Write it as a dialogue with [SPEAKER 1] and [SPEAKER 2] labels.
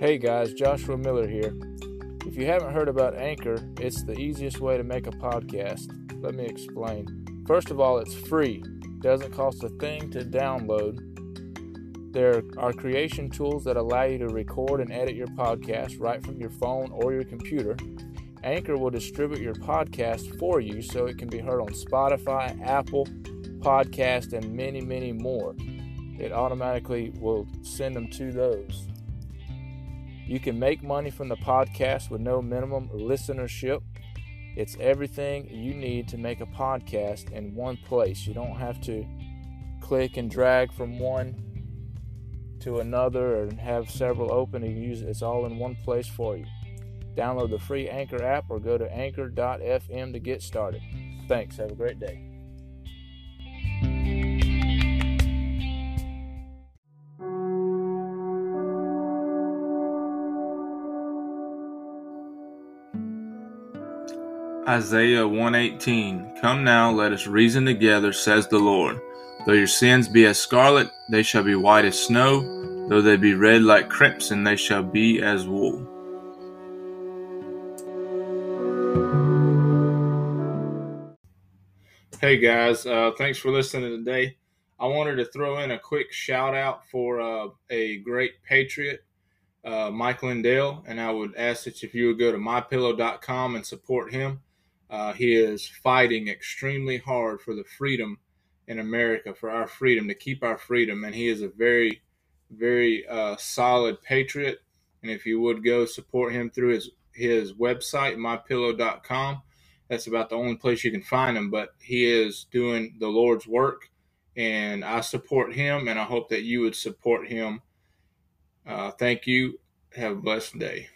[SPEAKER 1] Hey guys, Joshua Miller here. If you haven't heard about Anchor, it's the easiest way to make a podcast. Let me explain. First of all, it's free, doesn't cost a thing to download. There are creation tools that allow you to record and edit your podcast right from your phone or your computer. Anchor will distribute your podcast for you so it can be heard on Spotify, Apple, Podcast, and many, many more. It automatically will send them to those. You can make money from the podcast with no minimum listenership. It's everything you need to make a podcast in one place. You don't have to click and drag from one to another and have several open and use it. It's all in one place for you. Download the free Anchor app or go to anchor.fm to get started. Thanks. Have a great day.
[SPEAKER 2] Isaiah 118 Come now, let us reason together, says the Lord. Though your sins be as scarlet, they shall be white as snow. Though they be red like crimson, they shall be as wool. Hey guys, uh, thanks for listening today. I wanted to throw in a quick shout out for uh, a great patriot uh, Mike Lindell, and I would ask that if you would go to mypillow.com and support him. Uh, he is fighting extremely hard for the freedom in America, for our freedom, to keep our freedom. And he is a very, very uh, solid patriot. And if you would go support him through his, his website, mypillow.com, that's about the only place you can find him. But he is doing the Lord's work. And I support him, and I hope that you would support him. Uh, thank you. Have a blessed day.